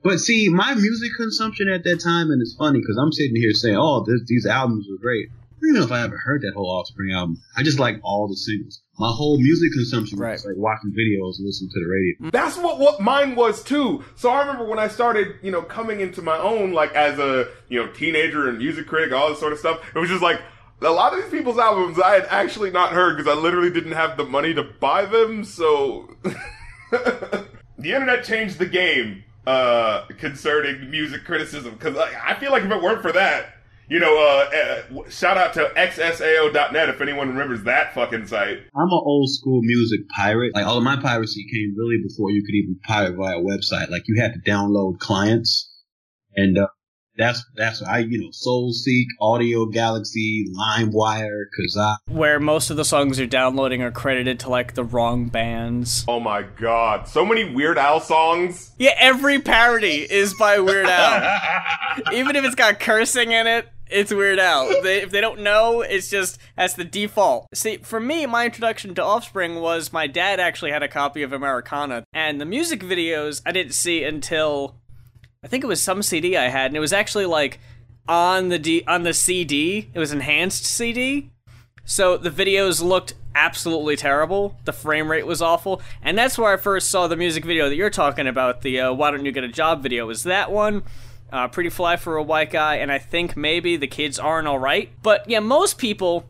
But see, my music consumption at that time, and it's funny because I'm sitting here saying, "Oh, this, these albums were great." I don't even know if I ever heard that whole Offspring album. I just like all the singles. My whole music consumption Right. was like watching videos and listening to the radio. That's what what mine was too. So I remember when I started, you know, coming into my own, like as a you know teenager and music critic, all this sort of stuff. It was just like a lot of these people's albums I had actually not heard because I literally didn't have the money to buy them. So the internet changed the game uh, concerning music criticism because like, I feel like if it weren't for that. You know, uh, uh, shout out to xsao.net if anyone remembers that fucking site. I'm an old school music pirate. Like all of my piracy came really before you could even pirate via a website. Like you had to download clients, and uh, that's that's I you know SoulSeek, Audio Galaxy, LimeWire, Kazaa. Where most of the songs you're downloading are credited to like the wrong bands. Oh my god, so many Weird Al songs. Yeah, every parody is by Weird Al. Even if it's got cursing in it, it's Weird Al. They, if they don't know, it's just that's the default. See, for me, my introduction to Offspring was my dad actually had a copy of Americana, and the music videos I didn't see until I think it was some CD I had, and it was actually like on the D on the CD. It was enhanced CD. So the videos looked absolutely terrible. The frame rate was awful, and that's where I first saw the music video that you're talking about. The uh, "Why Don't You Get a Job" video was that one uh, pretty fly for a white guy, and I think maybe the kids aren't all right. But yeah, most people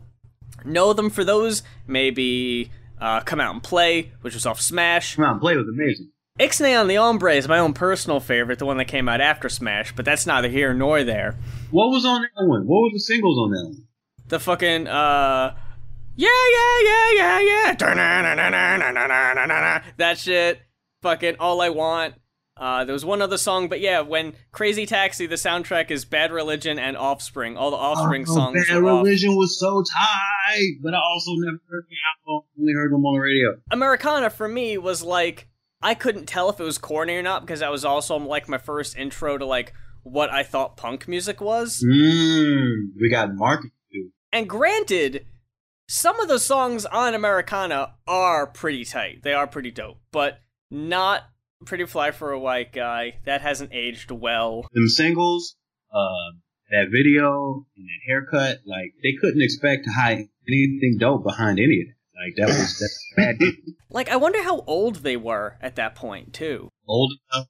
know them for those. Maybe uh, Come Out and Play, which was off Smash. Come Out and Play was amazing. Ixnay on the Hombre is my own personal favorite, the one that came out after Smash, but that's neither here nor there. What was on that one? What were the singles on that one? The fucking, uh, yeah, yeah, yeah, yeah, yeah, that shit, fucking All I Want, uh there was one other song but yeah when crazy taxi the soundtrack is bad religion and offspring all the offspring oh, songs Bad are off. Religion was so tight, but I also never heard the album. Only heard them on the radio. americana for me was like i couldn't tell if it was corny or not because that was also like my first intro to like what i thought punk music was Mmm, we got market too. And granted, some of the songs on Americana are pretty tight. They are pretty dope, but not Pretty Fly for a White Guy. That hasn't aged well. Them singles, uh, that video, and that haircut, like they couldn't expect to hide anything dope behind any of that. Like that was that bad. Like, I wonder how old they were at that point, too. Old enough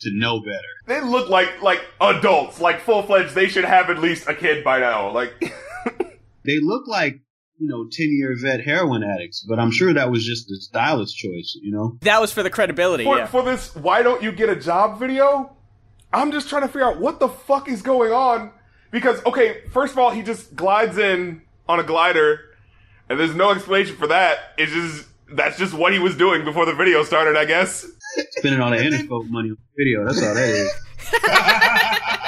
to know better. They look like like adults, like full fledged. They should have at least a kid by now. Like, They look like you know ten year vet heroin addicts, but I'm sure that was just the stylist choice. You know. That was for the credibility, for, yeah. for this, why don't you get a job video? I'm just trying to figure out what the fuck is going on. Because okay, first of all, he just glides in on a glider, and there's no explanation for that. It's just that's just what he was doing before the video started, I guess. Spending all the Interscope money on video. That's all that is.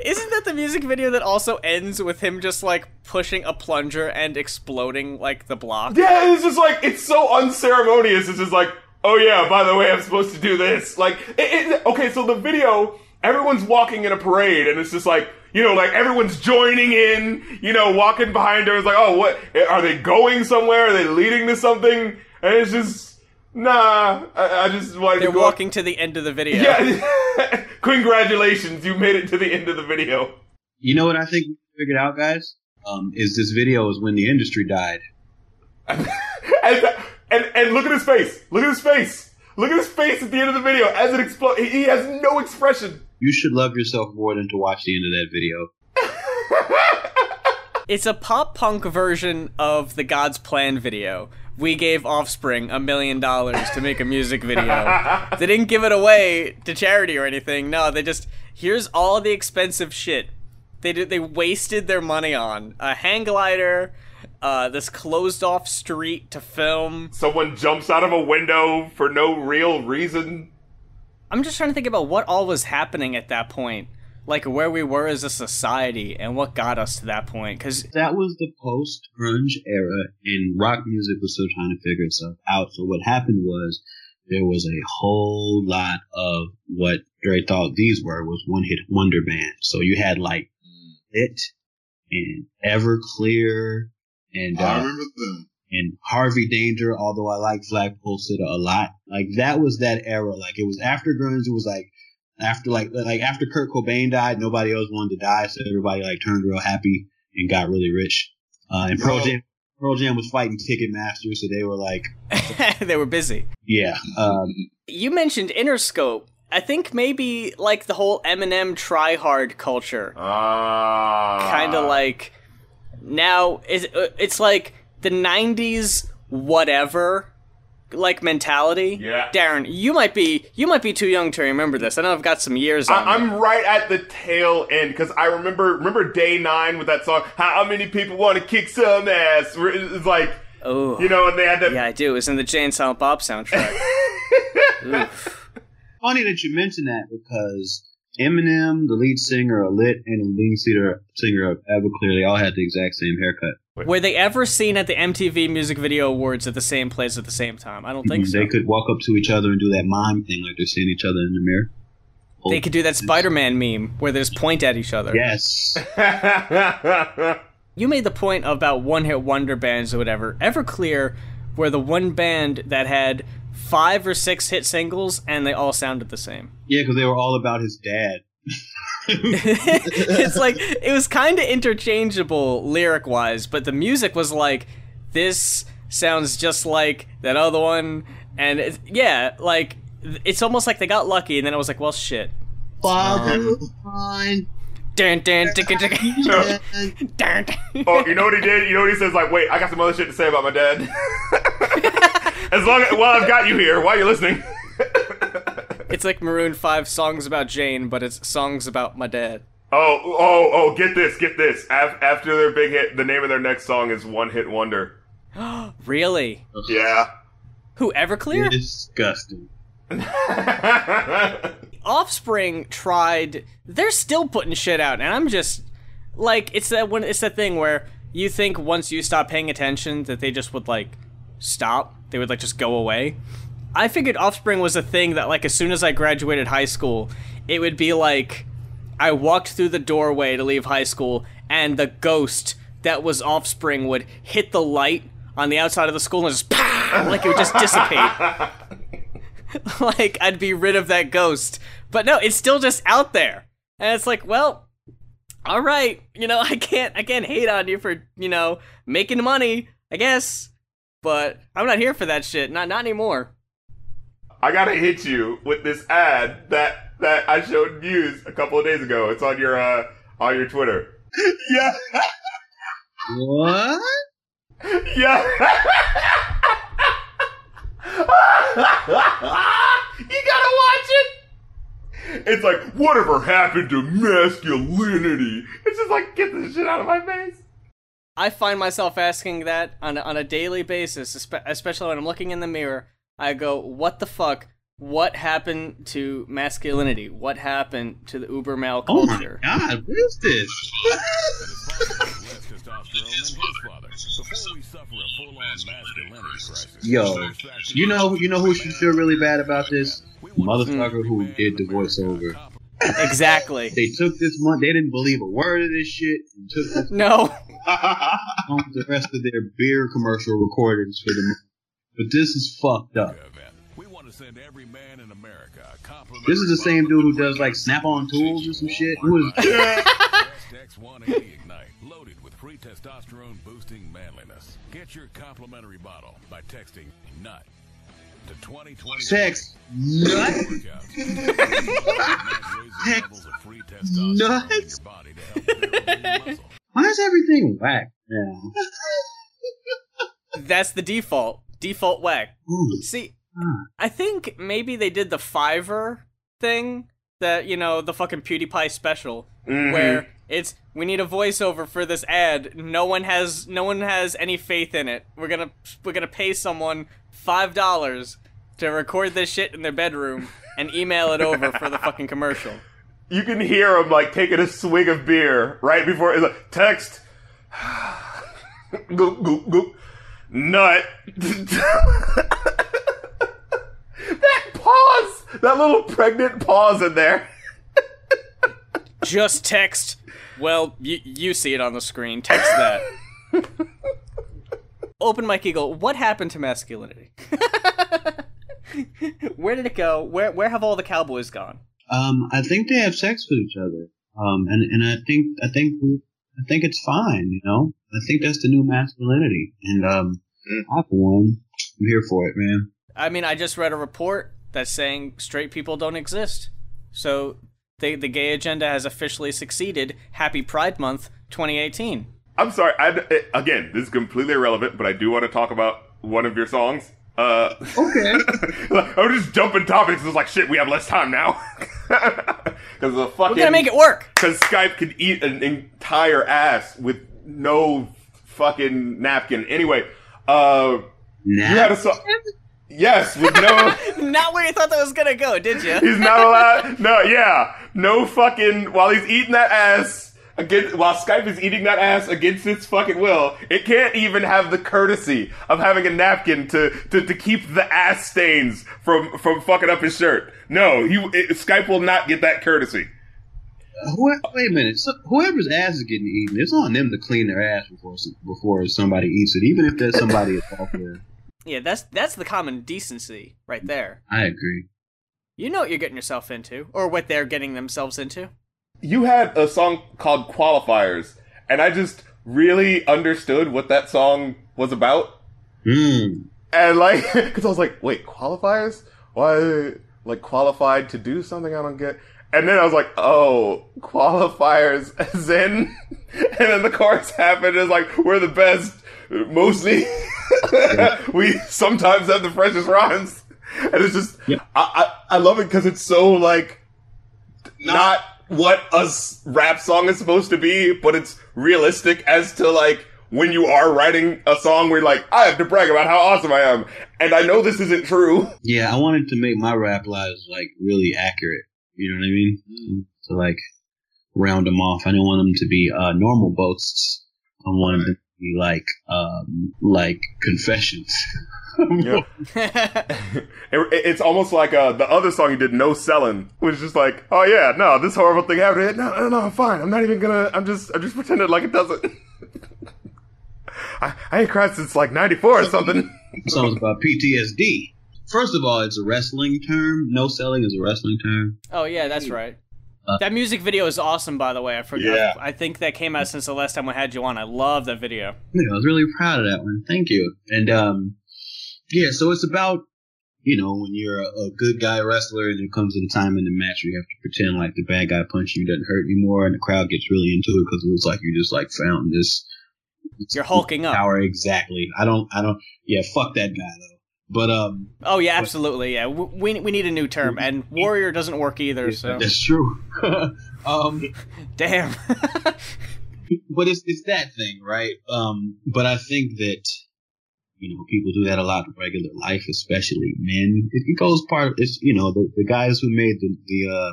Isn't that the music video that also ends with him just like pushing a plunger and exploding like the block? Yeah, it's just like it's so unceremonious. It's just like, oh yeah, by the way, I'm supposed to do this. Like, it, it, okay, so the video, everyone's walking in a parade, and it's just like, you know, like everyone's joining in, you know, walking behind her. It's like, oh, what are they going somewhere? Are they leading to something? And it's just, nah. I, I just wanted They're to walking to the end of the video. Yeah, congratulations, you made it to the end of the video. You know what I think we figured out, guys? Um, is this video is when the industry died. And And and look at his face. Look at his face. Look at his face at the end of the video as it explodes. He has no expression. You should love yourself more than to watch the end of that video. It's a pop punk version of the God's Plan video. We gave Offspring a million dollars to make a music video. they didn't give it away to charity or anything. No, they just here's all the expensive shit. They did. They wasted their money on a hang glider, uh, this closed off street to film. Someone jumps out of a window for no real reason. I'm just trying to think about what all was happening at that point, like where we were as a society and what got us to that point. Because That was the post grunge era, and rock music was still trying to figure itself out. So what happened was there was a whole lot of what Dre thought these were was one hit wonder bands. So you had like Lit and Everclear and I uh, remember them. and Harvey Danger, although I like Flagpole Sitta a lot. Like that was that era. Like it was after grunge. It was like after like like after Kurt Cobain died, nobody else wanted to die, so everybody like turned real happy and got really rich. Uh, and Pearl Bro. Jam, Pearl Jam was fighting Ticketmaster, so they were like, they were busy. yeah. Um, You mentioned Interscope. I think maybe like the whole Eminem try hard culture. Ah. kind of like now is uh, it's like the 90s whatever like mentality Yeah. darren you might be you might be too young to remember this i know i've got some years on I, you. I'm right at the tail end because I remember remember day nine with that song. How many people want to kick some ass? It's like oh you know, and they had that. yeah i do it was in the Jay and Silent Bob soundtrack Oof. funny that you mention that because Eminem, the lead singer of Lit, and the lead singer singer of Everclear, they all had the exact same haircut. Were they ever seen at the mtv music video awards at the same place at the same time i don't think so They could walk up to each other and do that mime thing like they're seeing each other in the mirror. they could do that spider-man meme where they just point at each other Yes. you made the point about one hit wonder bands or whatever. Everclear were the one band that had five or six hit singles and they all sounded the same. Yeah, because they were all about his dad. it's like it was kind of interchangeable lyric wise, but the music was like this sounds just like that other one and it's, yeah, like it's almost like they got lucky and then it was like, well shit. Father um, mine. Dun, dun, dun, dun, dun, dun, dun. oh, you know what he did? You know what he says? Like, wait, I got some other shit to say about my dad. as long as well, I've got you here. Why are you listening? It's like Maroon 5 songs about Jane, but it's songs about my dad. Oh, oh, oh! Get this, get this. Af- after their big hit, the name of their next song is One Hit Wonder. Really? Yeah. Who Everclear? Disgusting. Offspring tried. They're still putting shit out, and I'm just like, it's that when it's that thing where you think once you stop paying attention that they just would like stop. They would like just go away. I figured Offspring was a thing that like as soon as I graduated high school, it would be like I walked through the doorway to leave high school, and the ghost that was Offspring would hit the light on the outside of the school and just like it would just dissipate. like I'd be rid of that ghost. But no, it's still just out there. And it's like, well, all right, you know, I can't I can't hate on you for, you know, making money, I guess. But I'm not here for that shit. Not not anymore. I gotta hit you with this ad that that I showed Muse a couple of days ago. It's on your uh on your Twitter. yeah, What? yeah. you gotta watch it. It's like whatever happened to masculinity. It's just like get this shit out of my face. I find myself asking that on a, on a daily basis, especially when I'm looking in the mirror. I go, "What the fuck? What happened to masculinity? What happened to the uber male culture? Oh my god, what is this? less testosterone than his father before we suffer a full-on masculinity crisis. Yo, you know, you know who should feel really bad about this? Mm. Motherfucker who did the voiceover. exactly. They took this month. They didn't believe a word of this shit and took this No. home the rest of their beer commercial recordings for the month. But this is fucked up. We want to send every man in America a. This is the same dude who does like snap-on tools or some shit. Who is X180 Ignite, loaded with free free testosterone boosting manliness. Get your complimentary bottle by texting NUT to 2020. Sex. Nut. Nuts. Why is everything whack now? That's the default. Default way. Ooh. See, Ah. I think maybe they did the Fiverr thing that you know the fucking PewDiePie special Mhm. where it's we need a voiceover for this ad. No one has no one has any faith in it. We're gonna we're gonna pay someone five dollars to record this shit in their bedroom and email it over for the fucking commercial. You can hear him like taking a swig of beer right before it's like text. goop goop goop. Nut. that pause, that little pregnant pause in there. Just text. Well, you you see it on the screen. Text that. Open Mike Eagle. What happened to masculinity? where did it go? Where where have all the cowboys gone? Um, I think they have sex with each other. Um, and and I think I think we I think it's fine. You know, I think that's the new masculinity. And um, I for one, I'm here for it, man. I mean, I just read a report that's saying straight people don't exist. So the the gay agenda has officially succeeded. Happy Pride Month 2018. I'm sorry. I, again, this is completely irrelevant, but I do want to talk about one of your songs. Uh, Okay. I'm just jumping topics. It's like shit. We have less time now because the fucking. We're gonna make it work. Because Skype can eat an entire ass with no fucking napkin. Anyway, uh, you had a song. Yes, with no. Not where you thought that was gonna go, did you? he's not allowed. No, yeah, no fucking. While he's eating that ass. Against, while Skype is eating that ass against its fucking will, it can't even have the courtesy of having a napkin to, to, to keep the ass stains from, from fucking up his shirt. No, he, it, Skype will not get that courtesy. Who- Wait a minute. So, whoever's ass is getting eaten, it's on them to clean their ass before before somebody eats it, even if there's somebody involved there. Yeah, that's that's the common decency right there. I agree. You know what you're getting yourself into, or what they're getting themselves into. You had a song called Qualifiers, and I just really understood what that song was about. Hmm. And like, because I was like, wait, qualifiers? Why, like, qualified to do something I don't get? And then I was like, oh, qualifiers, as in, and then the chorus happened. It's like, we're the best, mostly. we sometimes have the freshest rhymes. And it's just, Yeah. I, I, I love it because it's so, like, not what a rap song is supposed to be, but it's realistic as to like when you are writing a song where you're like, I have to brag about how awesome I am. And I know this isn't true. Yeah, I wanted to make my rap lives like really accurate. You know what I mean? To like round them off. I didn't want them to be uh, normal boasts. I want them to be like um, like confessions. Yeah. It- it's almost like uh, the other song you did, No Selling, was just like, oh yeah, no, this horrible thing happened. No, no, no, I'm fine. I'm not even gonna, I'm just, I'm just pretending like it doesn't. I, I ain't cried since like 94 or something. Songs about PTSD. First of all, it's a wrestling term. No selling is a wrestling term. oh yeah, that's right. Uh, that music video is awesome, by the way. I forgot. Yeah. I think that came out since the last time we had you on. I love that video. Yeah, I was really proud of that one. Thank you. And um, yeah, so it's about you know when you're a, a good guy wrestler and there comes a time in the match where you have to pretend like the bad guy punching you doesn't hurt anymore, and the crowd gets really into it because it looks like you just like found this You're hulking up. power exactly. I don't, I don't. Yeah, fuck that guy though. But um, Oh yeah, absolutely. Yeah, we we need a new term, and warrior doesn't work either. So that's true. um, damn. but it's it's that thing, right? Um, but I think that you know people do that a lot in regular life, especially men. It, it goes part. It's you know the, the guys who made the the uh,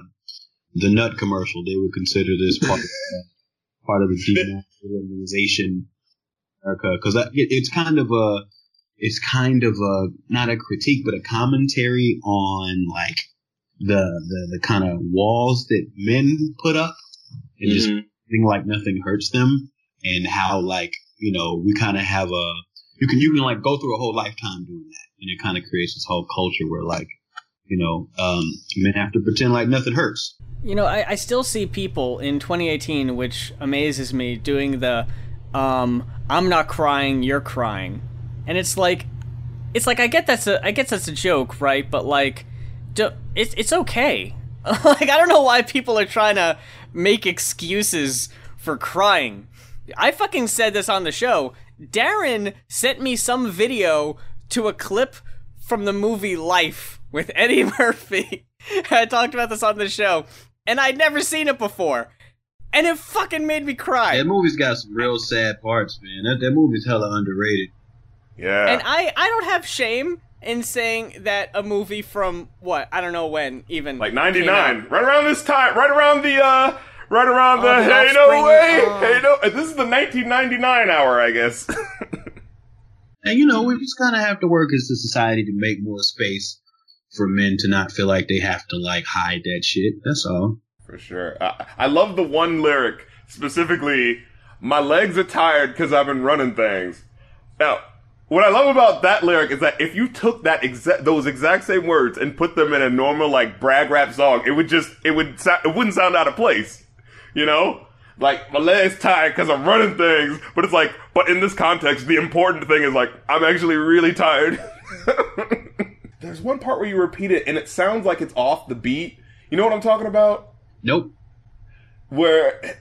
the nut commercial. They would consider this part of uh, part of the demasculinization America because it, it's kind of a it's kind of a not a critique but a commentary on like the the, the kind of walls that men put up and just feeling like nothing hurts them and how like you know we kind of have a you can you can like go through a whole lifetime doing that and it kind of creates this whole culture where like you know um men have to pretend like nothing hurts You know, I, I still see people in 2018, which amazes me, doing the um, I'm not crying, you're crying. And it's like it's like I get that's a I guess that's a joke, right? But like do, it's it's okay. like I don't know why people are trying to make excuses for crying. I fucking said this on the show. Darren sent me some video to a clip from the movie Life with Eddie Murphy. I talked about this on the show, and I'd never seen it before. And it fucking made me cry. That movie's got some real sad parts, man. That that movie's hella underrated. Yeah. And I, I don't have shame in saying that a movie from what I don't know when even like 99 right around this time right around the uh right around the, Oh, the hey Offspring, no way oh. hey no this is the 1999 hour i guess And you know, we just kind of have to work as a society to make more space for men to not feel like they have to like hide that shit. That's all. for sure I, I love the one lyric specifically my legs are tired because i've been running things now what I love about that lyric is that if you took that exact those exact same words and put them in a normal like brag rap song, it would just it would sou- it wouldn't sound out of place, you know. Like my legs tired because I'm running things, but it's like, but in this context, the important thing is like I'm actually really tired. There's one part where you repeat it and it sounds like it's off the beat. You know what I'm talking about? Nope. Where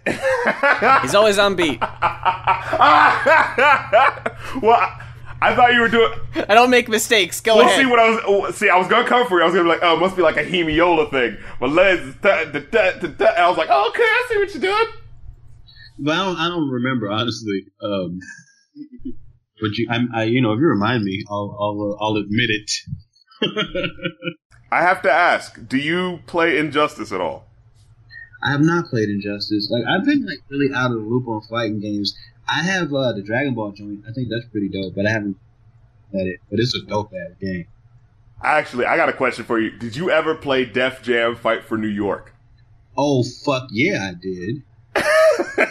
He's always on beat. well, I, I thought you were doing. I don't make mistakes. Go We'll ahead. see what I was. oh, See, I was gonna come for you. I was gonna be like, oh, it must be like a hemiola thing. But legs, da, da, da, da, da. And I was like, oh, okay, I see what you're doing. But I don't. I don't remember honestly. Um, but you, I'm, I, you know, if you remind me, I'll, I'll, uh, I'll admit it. I have to ask, do you play Injustice at all? I have not played Injustice. Like I've been like really out of the loop on fighting games. I have uh, the Dragon Ball joint. I think that's pretty dope, but I haven't played it. But it's a dope ass game. Actually, I got a question for you. Did you ever play Def Jam Fight for New York? Oh fuck yeah, I did.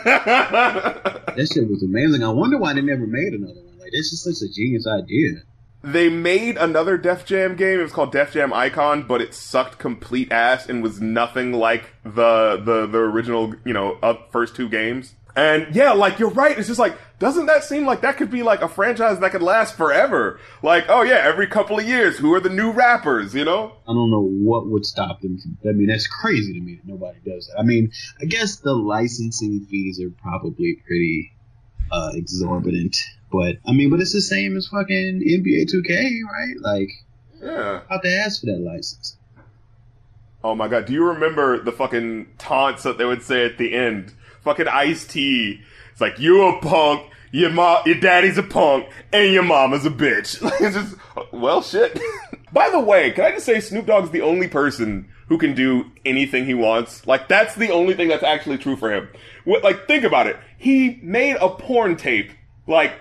That shit was amazing. I wonder why they never made another one. Like this is such a genius idea. they made another Def Jam game. It was called Def Jam Icon, but it sucked complete ass and was nothing like the the the original, you know, first two games. And yeah, like you're right. It's just like, doesn't that seem like that could be like a franchise that could last forever? Like, oh yeah, every couple of years, who are the new rappers? You know? I don't know what would stop them from. I mean, that's crazy to me that nobody does that. I mean, I guess the licensing fees are probably pretty uh, exorbitant, but I mean, but it's the same as fucking NBA 2K, right? Like, Yeah. how to ask for that license? Oh my god, do you remember the fucking taunts that they would say at the end? Fucking Ice T. It's like you a punk, your mom, your daddy's a punk, and your mama's a bitch. It's just well, shit. By the way, can I just say Snoop Dogg's the only person who can do anything he wants? Like that's the only thing that's actually true for him. What, like think about it. He made a porn tape. Like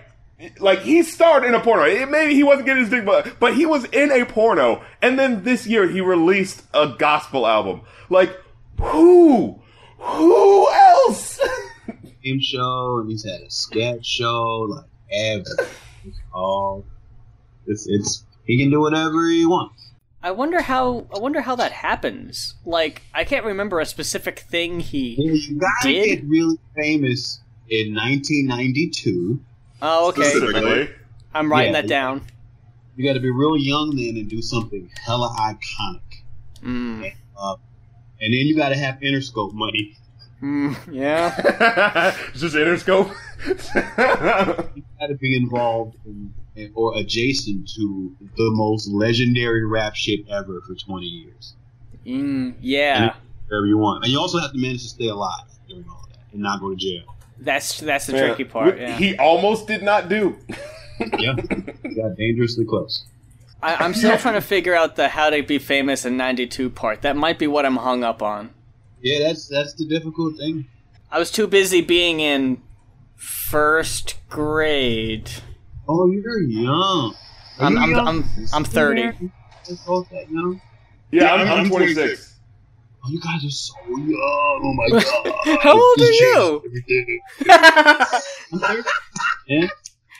like he starred in a porno. It, maybe he wasn't getting his dick, but but he was in a porno. And then this year he released a gospel album. Like who? Who else? Game show, and he's had a sketch show, like everything. It's all. It's it's he can do whatever he wants. I wonder how. I wonder how that happens. Like, I can't remember a specific thing he. You gotta Did? get really famous in 1992. Oh, okay. Specifically. I'm writing Yeah. that down. You got to be real young then and do something hella iconic. Mm. Uh, and then you got to have Interscope money. Mm, yeah. It's just Interscope. You got to be involved in, in- or adjacent to the most legendary rap shit ever for 20 years. Mm, yeah. Whatever you want. And you also have to manage to stay alive during all that and not go to jail. That's that's the Yeah. tricky part. Yeah. He almost did not do. Yeah. you got dangerously close. I, I'm still trying to figure out the how to be famous in '92 part. That might be what I'm hung up on. Yeah, that's that's the difficult thing. I was too busy being in first grade. Oh, you're young. Are I'm you I'm young? I'm, I'm 30. You're that? Yeah, Yeah, I'm, I'm- I'm I'm 26. 26. Oh, you guys are so young. Oh my god. How old are you? I'm 30. Yeah,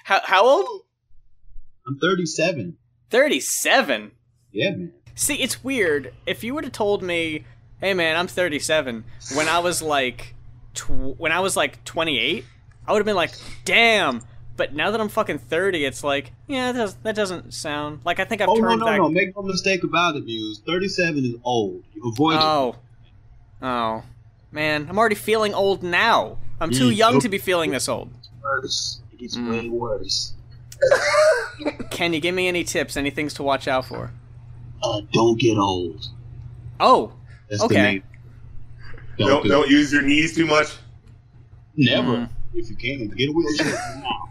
how how old? I'm 37. 37. Yeah, man. See, it's weird. If you would have told me, "Hey, man, I'm 37," when I was like, tw- when I was like 28, I would have been like, damn. But now that I'm fucking 30, it's like, yeah, that, does, that doesn't sound like I think I've Oh no turned no back. no! Make no mistake about it, Muse. Thirty-seven is old. You avoid it. Oh. Oh. Man, I'm already feeling old now. I'm too Mm, young to be feeling this old. worse. It gets Mm. way worse. Can you give me any tips, any things to watch out for? Uh, don't get old. Oh, That's Okay. the main. Don't, Don't do don't use your knees too much. Never. Mm. If you can, get a wheelchair now.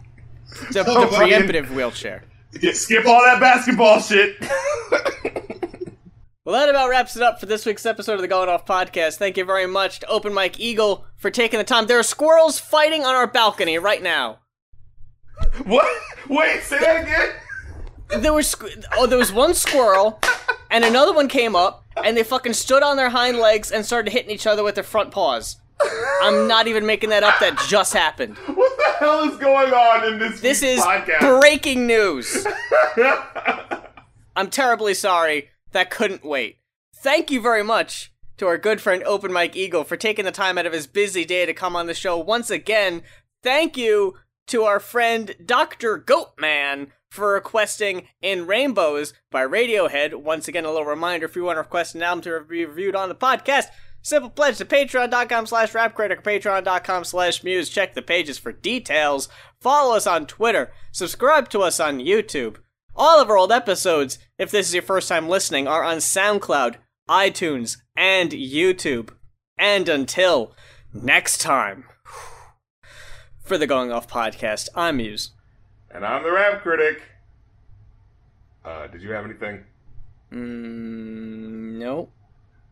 the, Oh, the fucking- preemptive wheelchair. Yeah, skip all that basketball shit. Well, that about wraps it up for this week's episode of the Going Off Podcast. Thank you very much to Open Mike Eagle for taking the time. There are squirrels fighting on our balcony right now. what? Wait, say that again. There was squ- oh, there was one squirrel, and another one came up, and they fucking stood on their hind legs and started hitting each other with their front paws. I'm not even making that up. That just happened. What the hell is going on in this? This is podcast. breaking news. I'm terribly sorry. That couldn't wait. Thank you very much to our good friend Open Mike Eagle for taking the time out of his busy day to come on the show once again. Thank you to our friend Dr. Goatman for requesting In Rainbows by Radiohead. Once again, a little reminder if you want to request an album to be reviewed on the podcast, simple pledge to patreon.com slash rapcritic or patreon.com slash muse. Check the pages for details. Follow us on Twitter. Subscribe to us on YouTube. All of our old episodes, if this is your first time listening, are on SoundCloud, iTunes, and YouTube. And until next time, for the Going Off podcast, I'm Muse. And I'm the rap critic. Uh, did you have anything? Mm, nope.